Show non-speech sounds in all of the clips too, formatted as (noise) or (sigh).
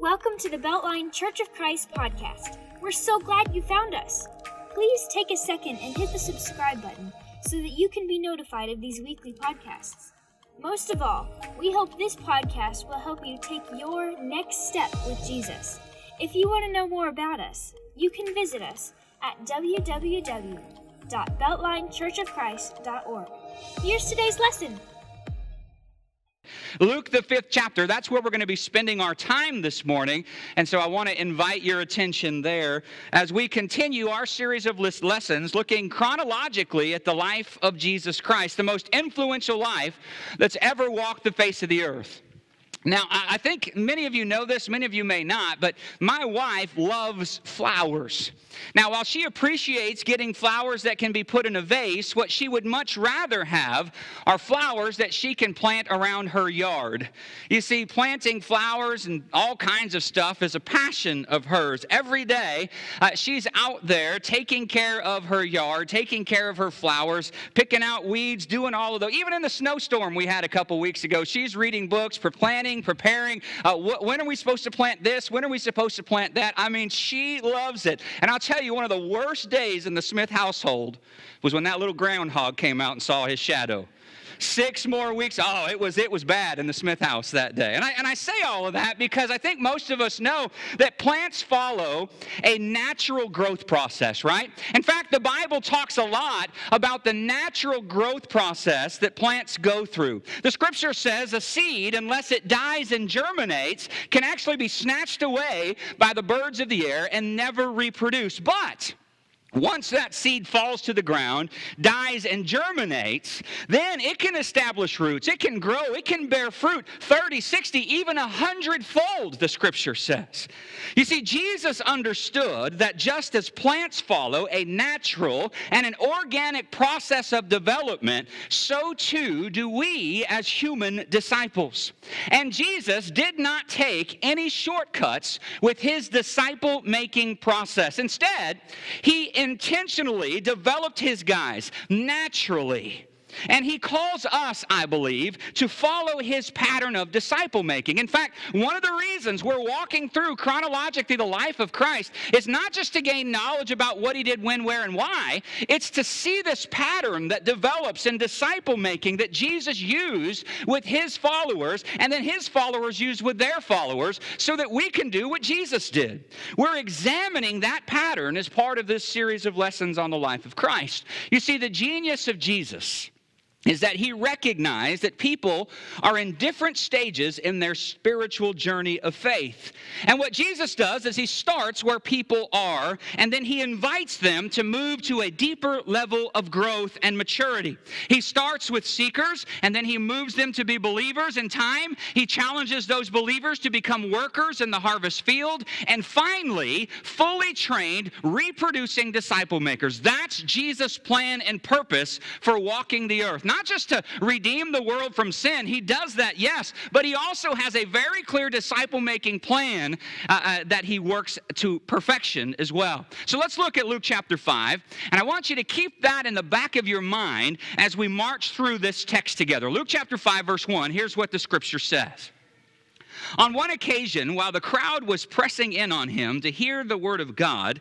Welcome to the Beltline Church of Christ podcast. We're so glad you found us. Please take a second and hit the subscribe button so that you can be notified of these weekly podcasts. Most of all, we hope this podcast will help you take your next step with Jesus. If you want to know more about us, you can visit us at www.beltlinechurchofchrist.org. Here's today's lesson. Luke, the fifth chapter, that's where we're going to be spending our time this morning. And so I want to invite your attention there as we continue our series of lessons looking chronologically at the life of Jesus Christ, the most influential life that's ever walked the face of the earth. Now, I think many of you know this, many of you may not, but my wife loves flowers. Now, while she appreciates getting flowers that can be put in a vase, what she would much rather have are flowers that she can plant around her yard. You see, planting flowers and all kinds of stuff is a passion of hers. Every day, uh, she's out there taking care of her yard, taking care of her flowers, picking out weeds, doing all of those. Even in the snowstorm we had a couple weeks ago, she's reading books for planting preparing. Uh, wh- when are we supposed to plant this? When are we supposed to plant that? I mean, she loves it. And I'll tell you, one of the worst days in the Smith household was when that little groundhog came out and saw his shadow. Six more weeks. Oh, it was it was bad in the Smith house that day. And I and I say all of that because I think most of us know that plants follow a natural growth process, right? In fact, the Bible talks a lot about the natural growth process that plants go through. The scripture says a seed, unless it dies and germinates, can actually be snatched away by the birds of the air and never reproduce. But once that seed falls to the ground, dies, and germinates, then it can establish roots. It can grow. It can bear fruit 30, 60, even 100 fold, the scripture says. You see, Jesus understood that just as plants follow a natural and an organic process of development, so too do we as human disciples. And Jesus did not take any shortcuts with his disciple making process. Instead, he intentionally developed his guys naturally and he calls us, I believe, to follow his pattern of disciple making. In fact, one of the reasons we're walking through chronologically the life of Christ is not just to gain knowledge about what he did, when, where, and why, it's to see this pattern that develops in disciple making that Jesus used with his followers and then his followers used with their followers so that we can do what Jesus did. We're examining that pattern as part of this series of lessons on the life of Christ. You see, the genius of Jesus is that he recognized that people are in different stages in their spiritual journey of faith. And what Jesus does is he starts where people are, and then he invites them to move to a deeper level of growth and maturity. He starts with seekers, and then he moves them to be believers in time. He challenges those believers to become workers in the harvest field, and finally, fully trained, reproducing disciple makers. That's Jesus' plan and purpose for walking the earth. Not not just to redeem the world from sin. He does that, yes, but he also has a very clear disciple making plan uh, uh, that he works to perfection as well. So let's look at Luke chapter 5, and I want you to keep that in the back of your mind as we march through this text together. Luke chapter 5, verse 1, here's what the scripture says. On one occasion, while the crowd was pressing in on him to hear the word of God,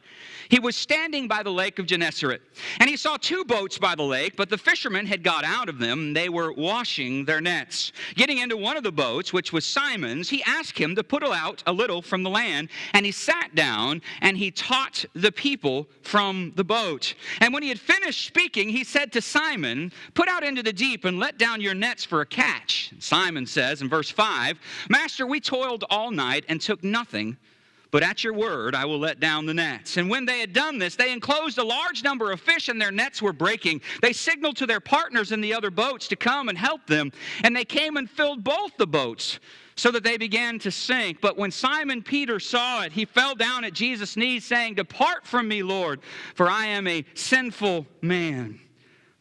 he was standing by the lake of Gennesaret. And he saw two boats by the lake, but the fishermen had got out of them. And they were washing their nets. Getting into one of the boats, which was Simon's, he asked him to put out a little from the land. And he sat down and he taught the people from the boat. And when he had finished speaking, he said to Simon, Put out into the deep and let down your nets for a catch. Simon says in verse 5, Master, we toiled all night and took nothing. But at your word, I will let down the nets. And when they had done this, they enclosed a large number of fish, and their nets were breaking. They signaled to their partners in the other boats to come and help them. And they came and filled both the boats so that they began to sink. But when Simon Peter saw it, he fell down at Jesus' knees, saying, Depart from me, Lord, for I am a sinful man.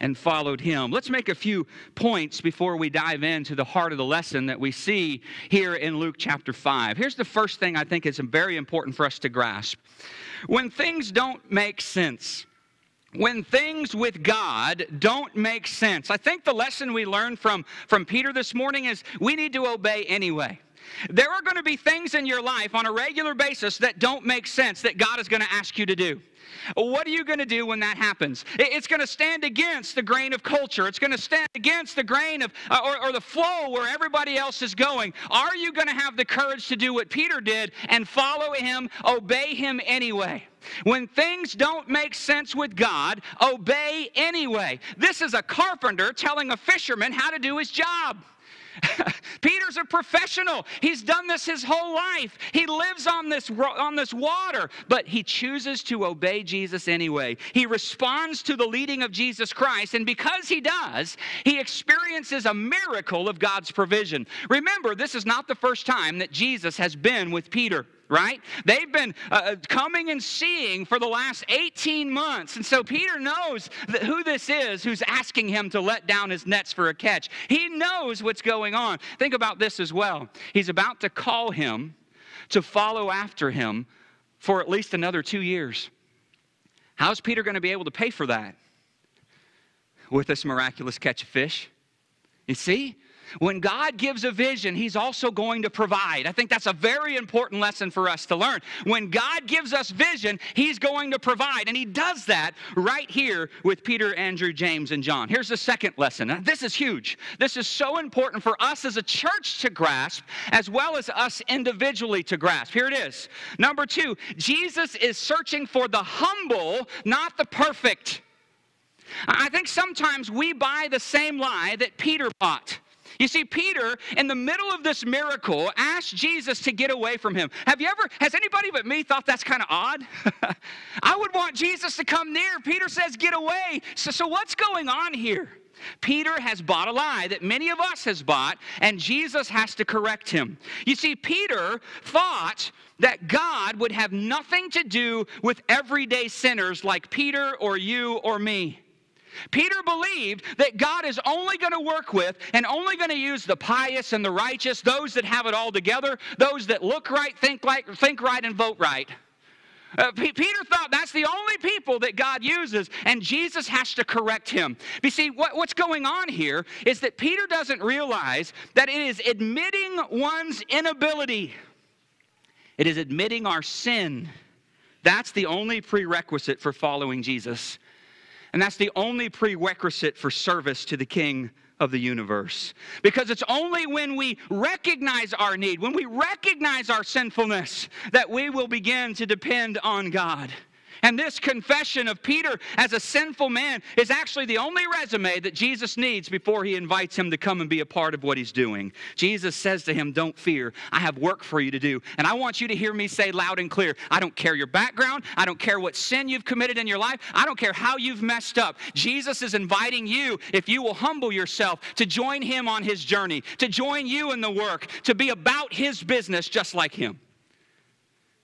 and followed him. Let's make a few points before we dive into the heart of the lesson that we see here in Luke chapter 5. Here's the first thing I think is very important for us to grasp. When things don't make sense, when things with God don't make sense. I think the lesson we learned from, from Peter this morning is we need to obey anyway. There are going to be things in your life on a regular basis that don't make sense that God is going to ask you to do. What are you going to do when that happens? It's going to stand against the grain of culture. It's going to stand against the grain of, uh, or, or the flow where everybody else is going. Are you going to have the courage to do what Peter did and follow him, obey him anyway? When things don't make sense with God, obey anyway. This is a carpenter telling a fisherman how to do his job. (laughs) Peter's a professional. He's done this his whole life. He lives on this, on this water, but he chooses to obey Jesus anyway. He responds to the leading of Jesus Christ, and because he does, he experiences a miracle of God's provision. Remember, this is not the first time that Jesus has been with Peter right? They've been uh, uh coming and seeing for the last 18 months. And so Peter knows who this is who's asking him to let down his nets for a catch. He knows what's going on. Think about this as well. He's about to call him to follow after him for at least another two years. How's Peter going to be able to pay for that? With this miraculous catch of fish? You see? When God gives a vision, He's also going to provide. I think that's a very important lesson for us to learn. When God gives us vision, He's going to provide. And He does that right here with Peter, Andrew, James, and John. Here's the second lesson. This is huge. This is so important for us as a church to grasp, as well as us individually to grasp. Here it is. Number two, Jesus is searching for the humble, not the perfect. I think sometimes we buy the same lie that Peter bought. You see, Peter, in the middle of this miracle, asked Jesus to get away from him. Have you ever, has anybody but me thought that's kind of odd? (laughs) I would want Jesus to come near. Peter says, get away. So, so what's going on here? Peter has bought a lie that many of us has bought, and Jesus has to correct him. You see, Peter thought that God would have nothing to do with everyday sinners like Peter or you or me. Peter believed that God is only going to work with and only going to use the pious and the righteous, those that have it all together, those that look right, think like, think right, and vote right. Uh, P- Peter thought that's the only people that God uses, and Jesus has to correct him. You see, what, what's going on here is that Peter doesn't realize that it is admitting one's inability, it is admitting our sin. That's the only prerequisite for following Jesus. And that's the only prerequisite for service to the King of the universe. Because it's only when we recognize our need, when we recognize our sinfulness, that we will begin to depend on God. And this confession of Peter as a sinful man is actually the only resume that Jesus needs before he invites him to come and be a part of what he's doing. Jesus says to him, Don't fear, I have work for you to do. And I want you to hear me say loud and clear I don't care your background, I don't care what sin you've committed in your life, I don't care how you've messed up. Jesus is inviting you, if you will humble yourself, to join him on his journey, to join you in the work, to be about his business just like him.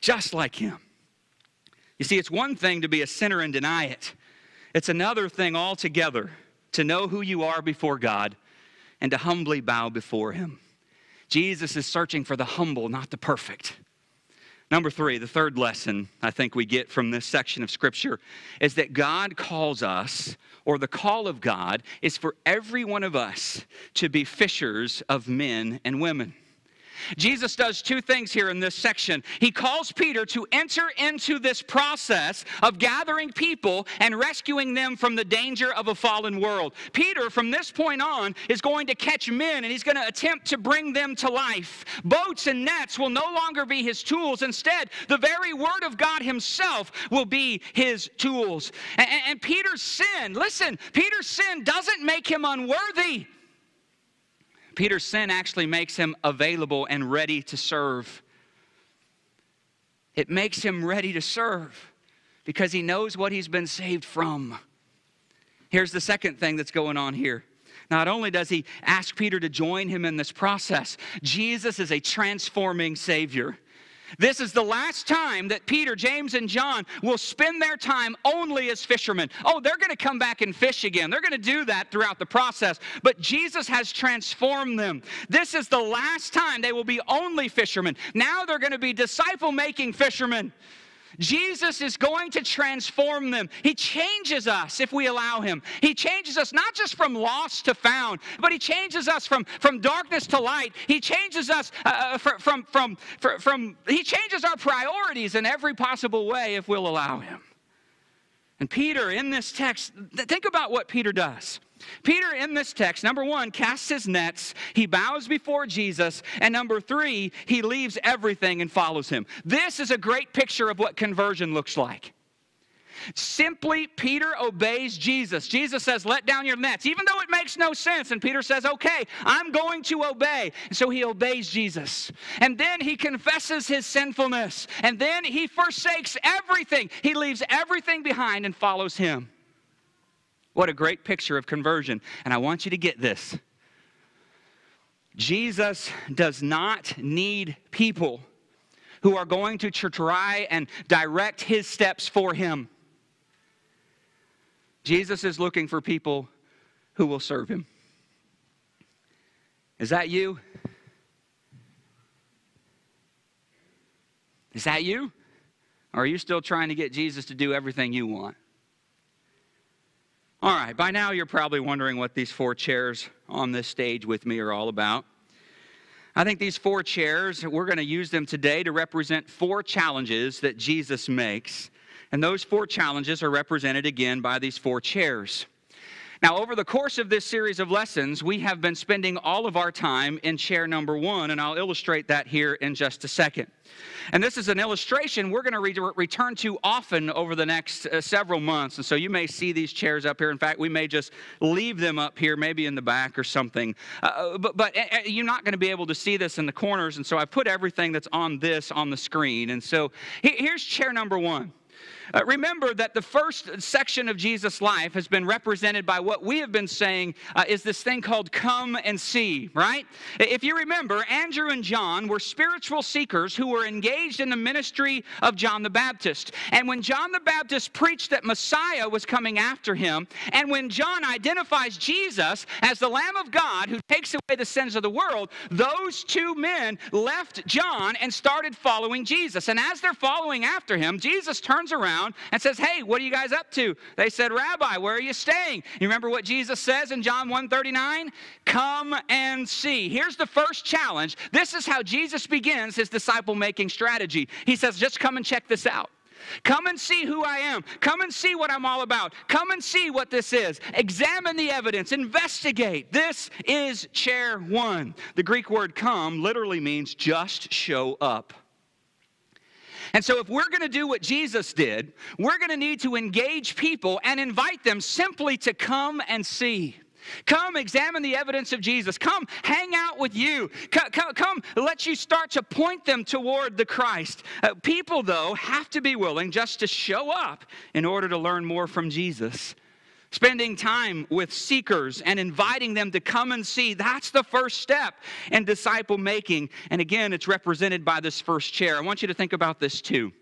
Just like him. You see, it's one thing to be a sinner and deny it, it's another thing altogether to know who you are before God and to humbly bow before Him. Jesus is searching for the humble, not the perfect. Number three, the third lesson I think we get from this section of Scripture is that God calls us, or the call of God is for every one of us to be fishers of men and women. Jesus does two things here in this section. He calls Peter to enter into this process of gathering people and rescuing them from the danger of a fallen world. Peter, from this point on, is going to catch men and he's going to attempt to bring them to life. Boats and nets will no longer be his tools. Instead, the very word of God himself will be his tools. And, and Peter's sin, listen, Peter's sin doesn't make him unworthy. Peter's sin actually makes him available and ready to serve. It makes him ready to serve because he knows what he's been saved from. Here's the second thing that's going on here. Not only does he ask Peter to join him in this process, Jesus is a transforming Savior. This is the last time that Peter, James, and John will spend their time only as fishermen. Oh, they're going to come back and fish again. They're going to do that throughout the process. But Jesus has transformed them. This is the last time they will be only fishermen. Now they're going to be disciple making fishermen. Jesus is going to transform them. He changes us if we allow Him. He changes us not just from lost to found, but He changes us from, from darkness to light. He changes us uh, uh from, from, from, from, He changes our priorities in every possible way if we'll allow Him. And Peter, in this text, think about what Peter does. Peter, in this text, number one, casts his nets, he bows before Jesus, and number three, he leaves everything and follows him. This is a great picture of what conversion looks like. Simply, Peter obeys Jesus. Jesus says, Let down your nets, even though it makes no sense. And Peter says, Okay, I'm going to obey. And so he obeys Jesus. And then he confesses his sinfulness. And then he forsakes everything. He leaves everything behind and follows him. What a great picture of conversion. And I want you to get this Jesus does not need people who are going to try and direct his steps for him. Jesus is looking for people who will serve him. Is that you? Is that you? Or are you still trying to get Jesus to do everything you want? All right, by now you're probably wondering what these four chairs on this stage with me are all about. I think these four chairs, we're going to use them today to represent four challenges that Jesus makes. And those four challenges are represented again by these four chairs. Now, over the course of this series of lessons, we have been spending all of our time in chair number one, and I'll illustrate that here in just a second. And this is an illustration we're going to re- return to often over the next uh, several months. And so you may see these chairs up here. In fact, we may just leave them up here, maybe in the back or something. Uh, uh but but uh, you're not going to be able to see this in the corners. And so I've put everything that's on this on the screen. And so here's chair number one. Uh, remember that the first section of Jesus' life has been represented by what we have been saying uh, is this thing called come and see, right? If you remember, Andrew and John were spiritual seekers who were engaged in the ministry of John the Baptist. And when John the Baptist preached that Messiah was coming after him, and when John identifies Jesus as the Lamb of God who takes away the sins of the world, those two men left John and started following Jesus. And as they're following after him, Jesus turns around around and says, Hey, what are you guys up to? They said, Rabbi, where are you staying? You remember what Jesus says in John 1:39? Come and see. Here's the first challenge. This is how Jesus begins his disciple making strategy. He says, Just come and check this out. Come and see who I am. Come and see what I'm all about. Come and see what this is. Examine the evidence. Investigate. This is chair one. The Greek word come literally means just show up. And so, if we're going to do what Jesus did, we're going to need to engage people and invite them simply to come and see. Come examine the evidence of Jesus. Come hang out with you. Come, come, come let you start to point them toward the Christ. Uh, people, though, have to be willing just to show up in order to learn more from Jesus. Spending time with seekers and inviting them to come and see, that's the first step in disciple making. And again, it's represented by this first chair. I want you to think about this too.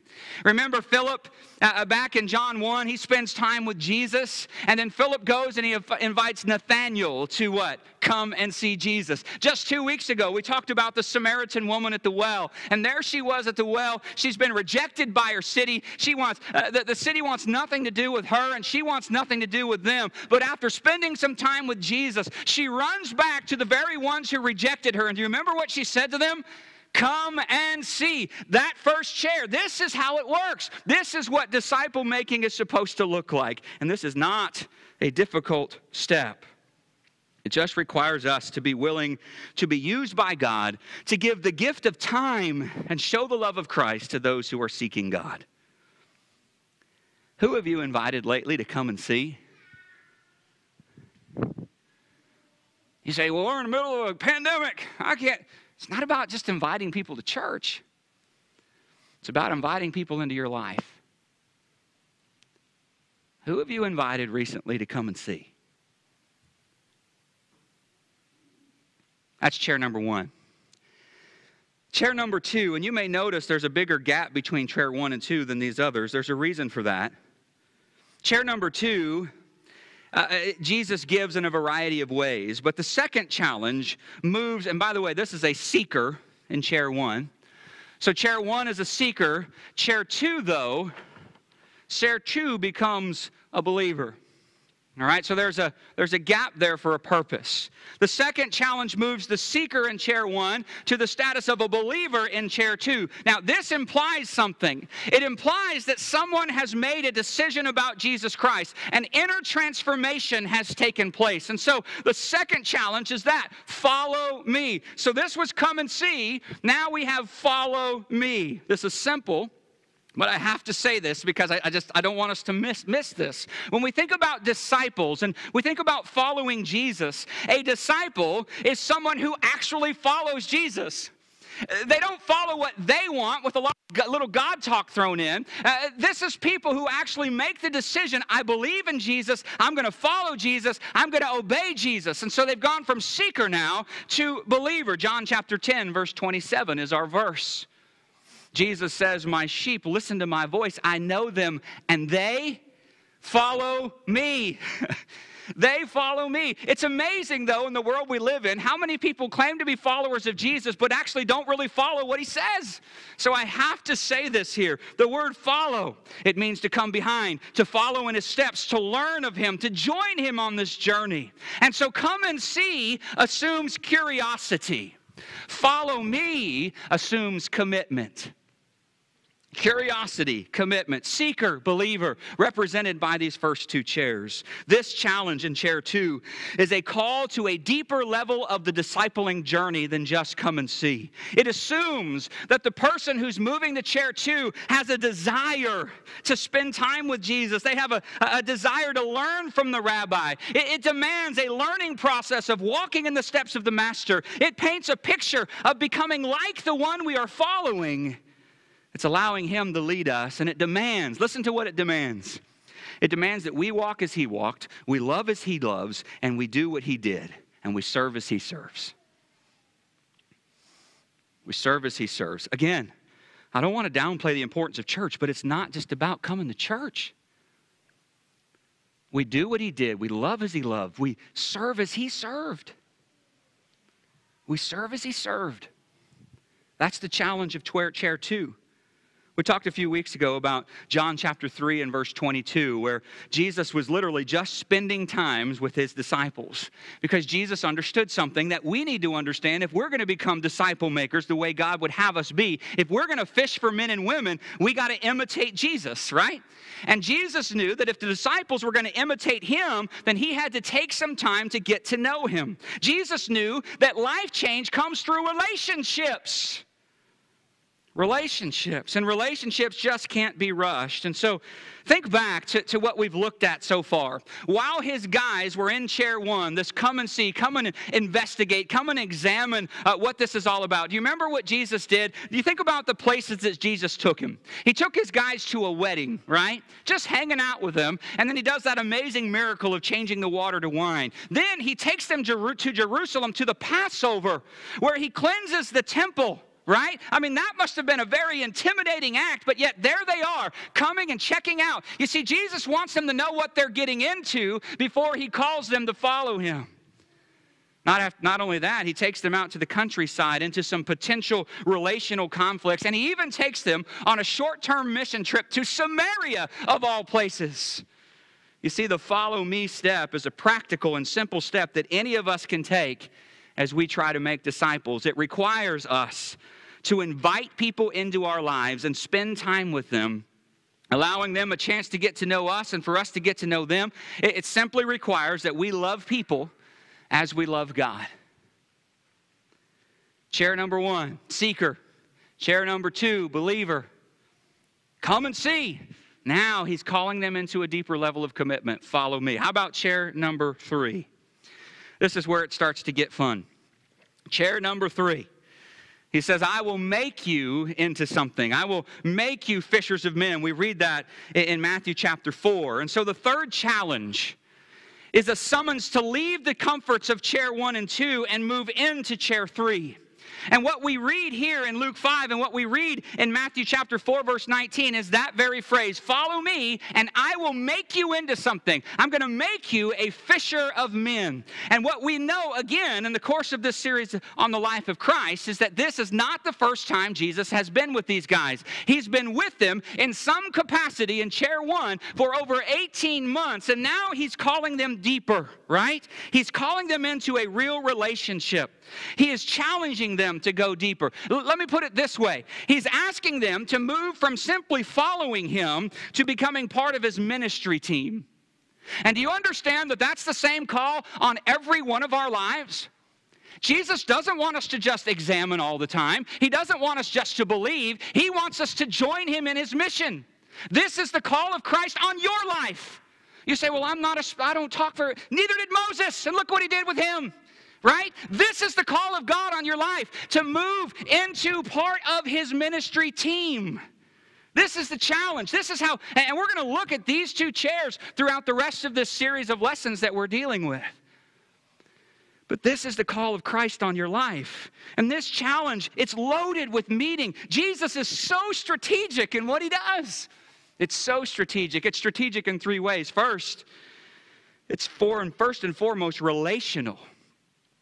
Remember Philip uh, uh, back in John 1, he spends time with Jesus, and then Philip goes and he invites Nathanael to what? Come and see Jesus. Just two weeks ago, we talked about the Samaritan woman at the well, and there she was at the well. She's been rejected by her city. She wants, uh, the, the city wants nothing to do with her, and she wants nothing to do with them. But after spending some time with Jesus, she runs back to the very ones who rejected her. And do you remember what she said to them? Come and see that first chair. This is how it works. This is what disciple making is supposed to look like. And this is not a difficult step. It just requires us to be willing to be used by God to give the gift of time and show the love of Christ to those who are seeking God. Who have you invited lately to come and see? You say, Well, we're in the middle of a pandemic. I can't. It's not about just inviting people to church, it's about inviting people into your life. Who have you invited recently to come and see? That's chair number one. Chair number two, and you may notice there's a bigger gap between chair one and two than these others. There's a reason for that. Chair number two, uh, uh, Jesus gives in a variety of ways, but the second challenge moves, and by the way, this is a seeker in chair one. So, chair one is a seeker. Chair two, though, chair two becomes a believer. All right, so there's a, there's a gap there for a purpose. The second challenge moves the seeker in chair one to the status of a believer in chair two. Now, this implies something. It implies that someone has made a decision about Jesus Christ, an inner transformation has taken place. And so the second challenge is that follow me. So this was come and see. Now we have follow me. This is simple. But I have to say this because I, I, just I don't want us to miss, miss this. When we think about disciples and we think about following Jesus, a disciple is someone who actually follows Jesus. They don't follow what they want with a lot of little God talk thrown in. Uh, this is people who actually make the decision I believe in Jesus, I'm going to follow Jesus, I'm going to obey Jesus. And so they've gone from seeker now to believer. John chapter 10, verse 27 is our verse. Jesus says, My sheep listen to my voice. I know them, and they follow me. (laughs) they follow me. It's amazing, though, in the world we live in, how many people claim to be followers of Jesus but actually don't really follow what he says. So I have to say this here. The word follow, it means to come behind, to follow in his steps, to learn of him, to join him on this journey. And so come and see assumes curiosity. Follow me assumes commitment. Curiosity, commitment, seeker, believer, represented by these first two chairs. This challenge in chair two is a call to a deeper level of the discipling journey than just come and see. It assumes that the person who's moving to chair two has a desire to spend time with Jesus. They have a, a desire to learn from the rabbi. It, it demands a learning process of walking in the steps of the master. It paints a picture of becoming like the one we are following it's allowing Him to lead us, and it demands listen to what it demands. It demands that we walk as He walked, we love as He loves, and we do what He did, and we serve as He serves. We serve as He serves. Again, I don't want to downplay the importance of church, but it's not just about coming to church. We do what He did, we love as He loved, we serve as He served. We serve as He served. That's the challenge of chair two. We talked a few weeks ago about John chapter 3 and verse 22, where Jesus was literally just spending times with his disciples because Jesus understood something that we need to understand if we're going to become disciple makers the way God would have us be. If we're going to fish for men and women, we got to imitate Jesus, right? And Jesus knew that if the disciples were going to imitate him, then he had to take some time to get to know him. Jesus knew that life change comes through relationships relationships. And relationships just can't be rushed. And so think back to, to what we've looked at so far. While his guys were in chair one, this come and see, come and investigate, come and examine uh, what this is all about. Do you remember what Jesus did? Do you think about the places that Jesus took him? He took his guys to a wedding, right? Just hanging out with them. And then he does that amazing miracle of changing the water to wine. Then he takes them to, to Jerusalem to the Passover, where he cleanses the temple right? I mean, that must have been a very intimidating act, but yet there they are, coming and checking out. You see, Jesus wants them to know what they're getting into before he calls them to follow him. Not, after, not only that, he takes them out to the countryside into some potential relational conflicts, and he even takes them on a short term mission trip to Samaria, of all places. You see, the follow me step is a practical and simple step that any of us can take as we try to make disciples. It requires us to invite people into our lives and spend time with them, allowing them a chance to get to know us and for us to get to know them. It, it simply requires that we love people as we love God. Chair number one, seeker. Chair number two, believer. Come and see. Now he's calling them into a deeper level of commitment. Follow me. How about chair number three? This is where it starts to get fun. Chair number three. He says, I will make you into something. I will make you fishers of men. We read that in Matthew chapter 4. And so the third challenge is a summons to leave the comforts of chair one and two and move into chair three. And what we read here in Luke 5 and what we read in Matthew chapter 4, verse 19 is that very phrase Follow me, and I will make you into something. I'm going to make you a fisher of men. And what we know, again, in the course of this series on the life of Christ, is that this is not the first time Jesus has been with these guys. He's been with them in some capacity in chair one for over 18 months, and now he's calling them deeper, right? He's calling them into a real relationship. He is challenging them to go deeper. L- let me put it this way He's asking them to move from simply following him to becoming part of his ministry team. And do you understand that that's the same call on every one of our lives? Jesus doesn't want us to just examine all the time. He doesn't want us just to believe. He wants us to join him in his mission. This is the call of Christ on your life. You say, Well, I'm not a, I don't talk for, neither did Moses, and look what he did with him right? This is the call of God on your life to move into part of His ministry team. This is the challenge. This is how, and we're going to look at these two chairs throughout the rest of this series of lessons that we're dealing with. But this is the call of Christ on your life. And this challenge, it's loaded with meaning. Jesus is so strategic in what he does. It's so strategic. It's strategic in three ways. First, it's for and first and foremost relational.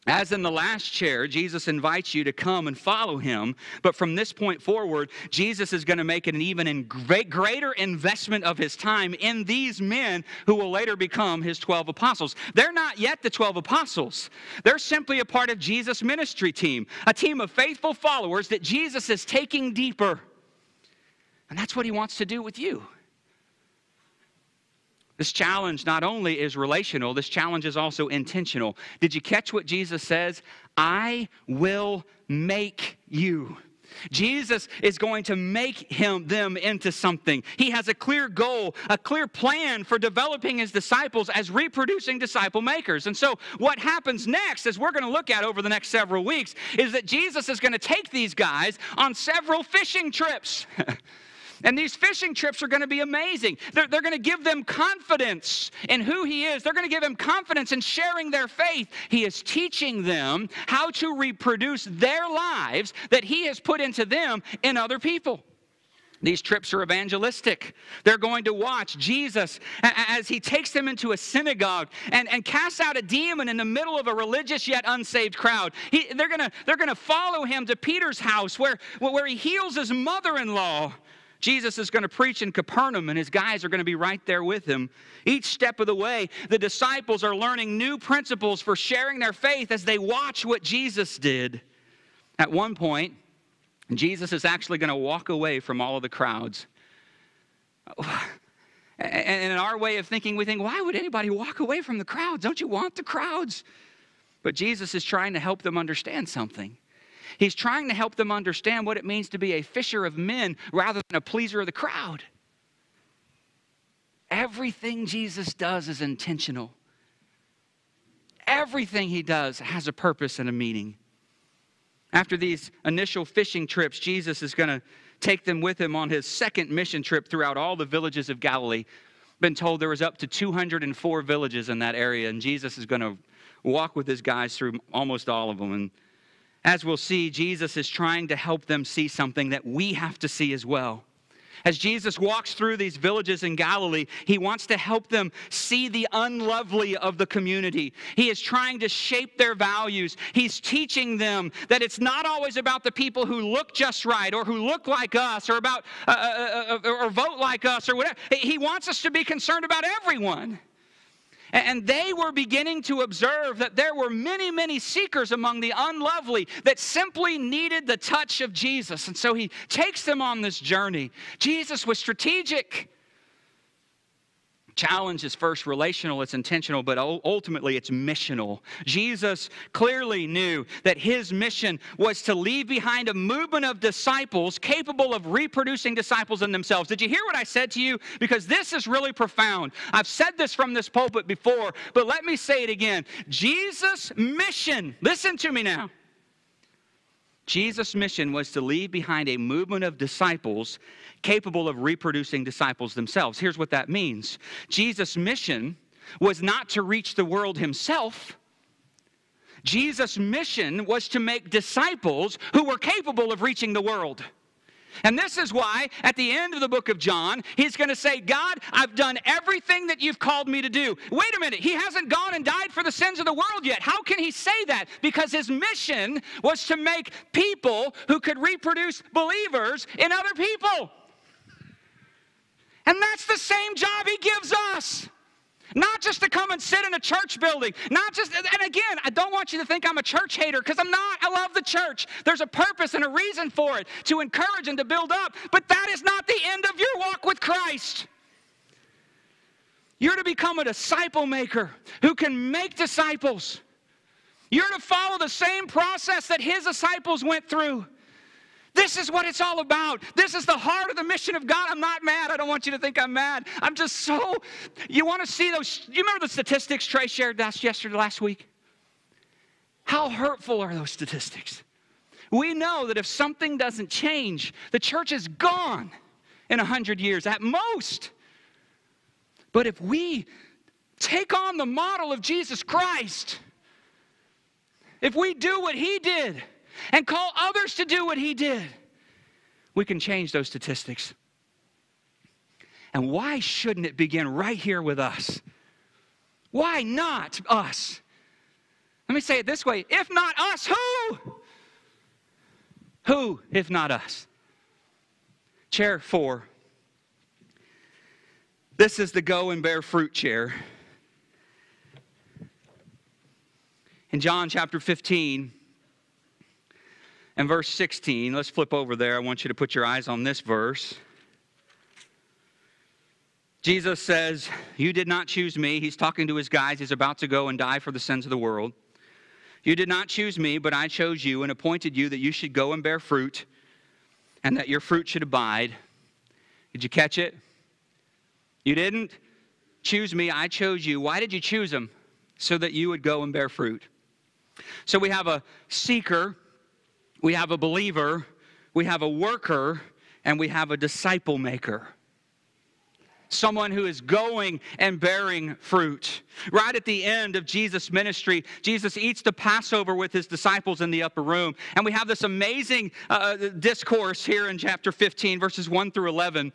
As in the last chair, Jesus invites you to come and follow him. But from this point forward, Jesus is going to make an even greater investment of his time in these men who will later become his 12 apostles. They're not yet the 12 apostles, they're simply a part of Jesus' ministry team, a team of faithful followers that Jesus is taking deeper. And that's what he wants to do with you. This challenge not only is relational, this challenge is also intentional. Did you catch what Jesus says? I will make you. Jesus is going to make him them into something. He has a clear goal, a clear plan for developing his disciples as reproducing disciple makers. And so what happens next as we're going to look at over the next several weeks is that Jesus is going to take these guys on several fishing trips. (laughs) And these fishing trips are going to be amazing. They're, they're going to give them confidence in who He is, they're going to give them confidence in sharing their faith. He is teaching them how to reproduce their lives that He has put into them in other people. These trips are evangelistic. They're going to watch Jesus as he takes them into a synagogue and, and casts out a demon in the middle of a religious yet unsaved crowd. He, they're going to they're to follow him to Peter's house where, where he heals his mother in law. Jesus is going to preach in Capernaum, and his guys are going to be right there with him. Each step of the way, the disciples are learning new principles for sharing their faith as they watch what Jesus did. At one point, Jesus is actually going to walk away from all of the crowds. (sighs) And in our way of thinking, we think, why would anybody walk away from the crowds? Don't you want the crowds? But Jesus is trying to help them understand something. He's trying to help them understand what it means to be a fisher of men rather than a pleaser of the crowd. Everything Jesus does is intentional. Everything he does has a purpose and a meaning. After these initial fishing trips, Jesus is going to take them with him on his second mission trip throughout all the villages of Galilee. Been told there was up to 204 villages in that area, and Jesus is going to walk with his guys through almost all of them. And as we'll see, Jesus is trying to help them see something that we have to see as well. As Jesus walks through these villages in Galilee, he wants to help them see the unlovely of the community. He is trying to shape their values. He's teaching them that it's not always about the people who look just right or who look like us or about uh, uh, uh, or vote like us or whatever. He wants us to be concerned about everyone. And they were beginning to observe that there were many, many seekers among the unlovely that simply needed the touch of Jesus. And so he takes them on this journey. Jesus was strategic challenge is first relational, it's intentional, but ultimately it's missional. Jesus clearly knew that his mission was to leave behind a movement of disciples capable of reproducing disciples in themselves. Did you hear what I said to you? Because this is really profound. I've said this from this pulpit before, but let me say it again. Jesus' mission, listen to me now. Jesus' mission was to leave behind a movement of disciples capable of reproducing disciples themselves. Here's what that means Jesus' mission was not to reach the world himself. Jesus' mission was to make disciples who were capable of reaching the world. And this is why, at the end of the book of John, he's going to say, God, I've done everything that you've called me to do. Wait a minute, he hasn't gone and died for the sins of the world yet. How can he say that? Because his mission was to make people who could reproduce believers in other people. And that's the same job he gives us. Not just to come and sit in a church building. Not just, and again, I don't want you to think I'm a church hater because I'm not. I love the church. There's a purpose and a reason for it to encourage and to build up. But that is not the end of your walk with Christ. You're to become a disciple maker who can make disciples. You're to follow the same process that his disciples went through. This is what it's all about. This is the heart of the mission of God. I'm not mad. I don't want you to think I'm mad. I'm just so. You want to see those? You remember the statistics Trey shared last yesterday, last week? How hurtful are those statistics? We know that if something doesn't change, the church is gone in a hundred years at most. But if we take on the model of Jesus Christ, if we do what he did, and call others to do what he did, we can change those statistics. And why shouldn't it begin right here with us? Why not us? Let me say it this way if not us, who? Who, if not us? Chair four. This is the go and bear fruit chair. In John chapter 15, and verse 16, let's flip over there. I want you to put your eyes on this verse. Jesus says, You did not choose me. He's talking to his guys. He's about to go and die for the sins of the world. You did not choose me, but I chose you and appointed you that you should go and bear fruit and that your fruit should abide. Did you catch it? You didn't choose me, I chose you. Why did you choose him? So that you would go and bear fruit. So we have a seeker we have a believer, we have a worker, and we have a disciple maker. Someone who is going and bearing fruit. Right at the end of Jesus' ministry, Jesus eats the Passover with his disciples in the upper room. And we have this amazing uh, discourse here in chapter 15, verses 1 through 11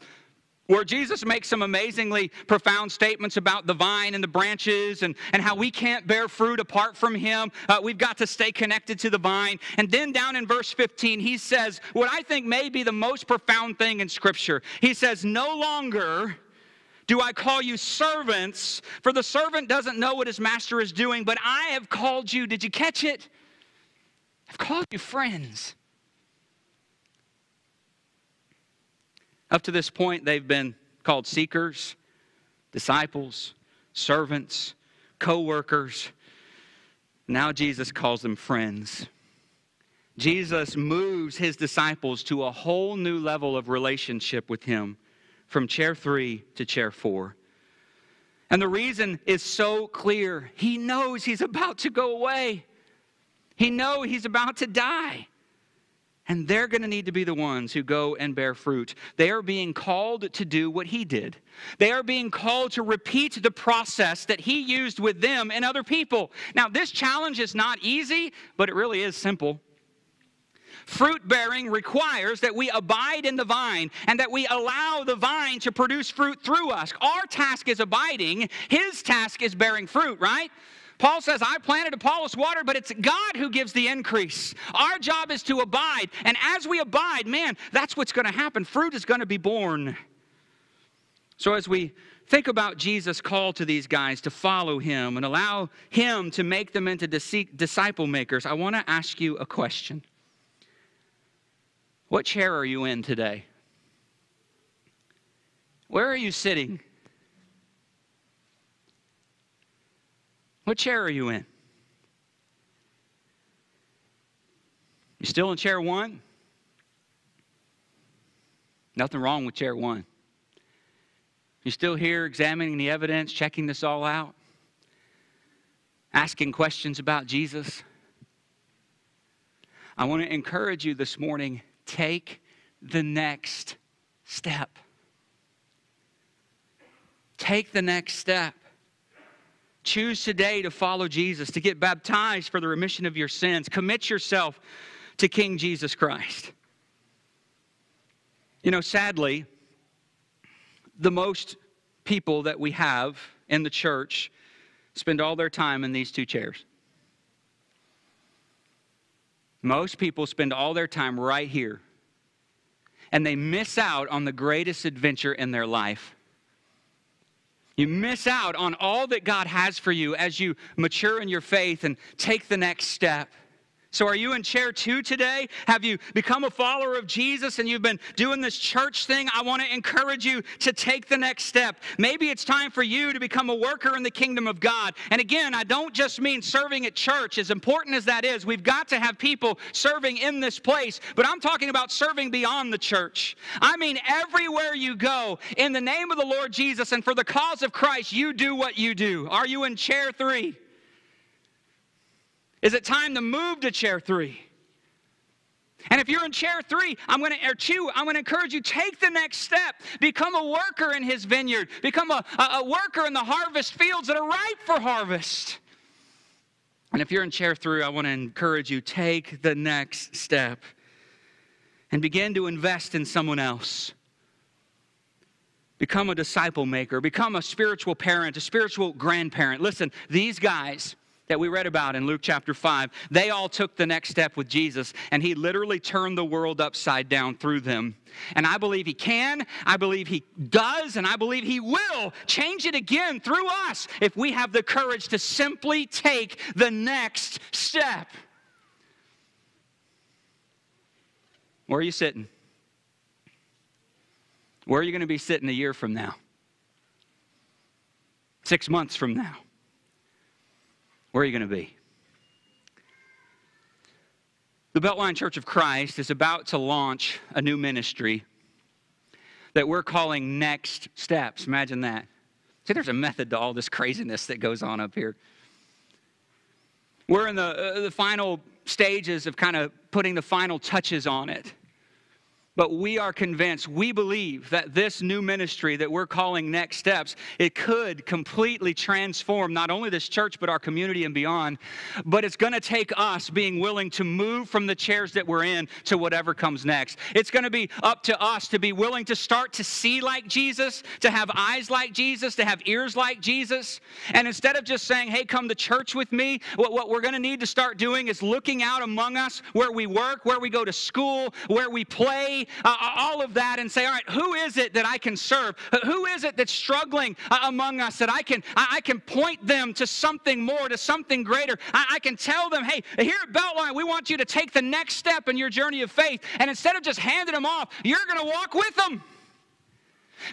where Jesus makes some amazingly profound statements about the vine and the branches and, and how we can't bear fruit apart from Him. Uh, we've got to stay connected to the vine. And then down in verse 15, he says what I think may be the most profound thing in Scripture. He says, No longer do I call you servants, for the servant doesn't know what his master is doing, but I have called you, did you catch it? I've called you friends. Up to this point, they've been called seekers, disciples, servants, co workers. Now Jesus calls them friends. Jesus moves his disciples to a whole new level of relationship with him from chair three to chair four. And the reason is so clear. He knows he's about to go away. He knows he's about to die. And they're going to need to be the ones who go and bear fruit. They are being called to do what he did. They are being called to repeat the process that he used with them and other people. Now, this challenge is not easy, but it really is simple. Fruit bearing requires that we abide in the vine and that we allow the vine to produce fruit through us. Our task is abiding, his task is bearing fruit, right? Paul says, I planted Apollos water, but it's God who gives the increase. Our job is to abide. And as we abide, man, that's what's going to happen. Fruit is going to be born. So as we think about Jesus' call to these guys to follow him and allow him to make them into disciple makers, I want to ask you a question. What chair are you in today? Where are you sitting? What chair are you in? You still in chair one? Nothing wrong with chair one. You still here examining the evidence, checking this all out, asking questions about Jesus? I want to encourage you this morning take the next step. Take the next step. Choose today to follow Jesus, to get baptized for the remission of your sins. Commit yourself to King Jesus Christ. You know, sadly, the most people that we have in the church spend all their time in these two chairs. Most people spend all their time right here, and they miss out on the greatest adventure in their life. You miss out on all that God has for you as you mature in your faith and take the next step. So, are you in chair two today? Have you become a follower of Jesus and you've been doing this church thing? I want to encourage you to take the next step. Maybe it's time for you to become a worker in the kingdom of God. And again, I don't just mean serving at church, as important as that is. We've got to have people serving in this place, but I'm talking about serving beyond the church. I mean, everywhere you go, in the name of the Lord Jesus and for the cause of Christ, you do what you do. Are you in chair three? Is it time to move to chair three? And if you're in chair three, I'm going to, or two, I'm going to encourage you, take the next step. Become a worker in his vineyard. Become a, a, a worker in the harvest fields that are ripe for harvest. And if you're in chair three, I want to encourage you, take the next step and begin to invest in someone else. Become a disciple maker. Become a spiritual parent, a spiritual grandparent. Listen, these guys, that we read about in Luke chapter 5, they all took the next step with Jesus, and he literally turned the world upside down through them. And I believe he can, I believe he does, and I believe he will change it again through us if we have the courage to simply take the next step. Where are you sitting? Where are you going to be sitting a year from now? Six months from now? Where are you going to be? The Beltline Church of Christ is about to launch a new ministry that we're calling Next Steps. Imagine that. See, there's a method to all this craziness that goes on up here. We're in the, uh, the final stages of kind of putting the final touches on it. But we are convinced, we believe that this new ministry that we're calling Next Steps, it could completely transform not only this church, but our community and beyond. But it's going to take us being willing to move from the chairs that we're in to whatever comes next. It's going to be up to us to be willing to start to see like Jesus, to have eyes like Jesus, to have ears like Jesus. And instead of just saying, hey, come to church with me, what, what we're going to need to start doing is looking out among us where we work, where we go to school, where we play uh, all of that and say, all right, who is it that I can serve? Who is it that's struggling uh, among us that I can, I, I, can point them to something more, to something greater? I, I can tell them, hey, here at Beltline, we want you to take the next step in your journey of faith. And instead of just handing them off, you're going to walk with them.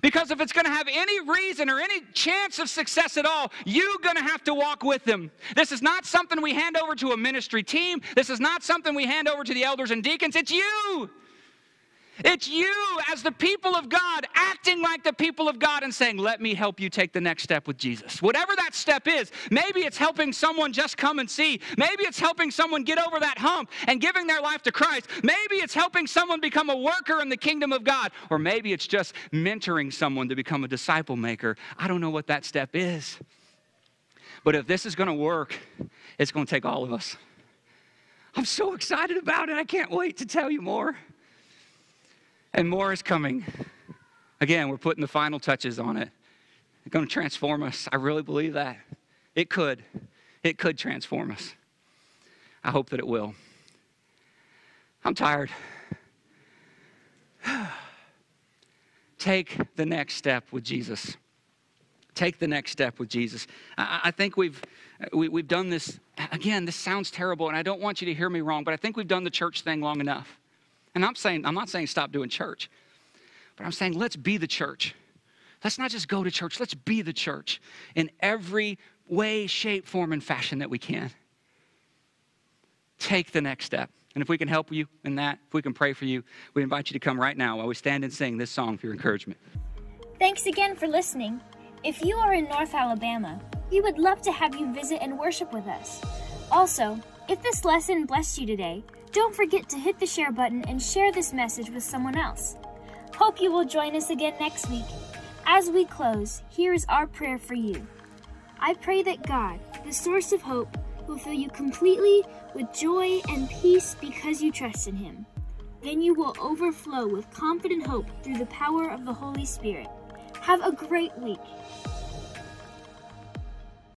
Because if it's going to have any reason or any chance of success at all, you're going to have to walk with them. This is not something we hand over to a ministry team. This is not something we hand over to the elders and deacons. It's you. It's you, as the people of God, acting like the people of God and saying, Let me help you take the next step with Jesus. Whatever that step is, maybe it's helping someone just come and see. Maybe it's helping someone get over that hump and giving their life to Christ. Maybe it's helping someone become a worker in the kingdom of God. Or maybe it's just mentoring someone to become a disciple maker. I don't know what that step is. But if this is going to work, it's going to take all of us. I'm so excited about it. I can't wait to tell you more. And more is coming. Again, we're putting the final touches on it. It's going to transform us. I really believe that. It could. It could transform us. I hope that it will. I'm tired. (sighs) Take the next step with Jesus. Take the next step with Jesus. I, I think we've, we, have we have done this. Again, this sounds terrible, and I don't want you to hear me wrong, but I think we've done the church thing long enough. And I'm saying, I'm not saying stop doing church, but I'm saying let's be the church. Let's not just go to church, let's be the church in every way, shape, form, and fashion that we can. Take the next step. And if we can help you in that, if we can pray for you, we invite you to come right now while we stand and sing this song for your encouragement. Thanks again for listening. If you are in North Alabama, we would love to have you visit and worship with us. Also, if this lesson blessed you today, don't forget to hit the share button and share this message with someone else. Hope you will join us again next week. As we close, here is our prayer for you. I pray that God, the source of hope, will fill you completely with joy and peace because you trust in Him. Then you will overflow with confident hope through the power of the Holy Spirit. Have a great week.